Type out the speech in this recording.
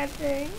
that thing.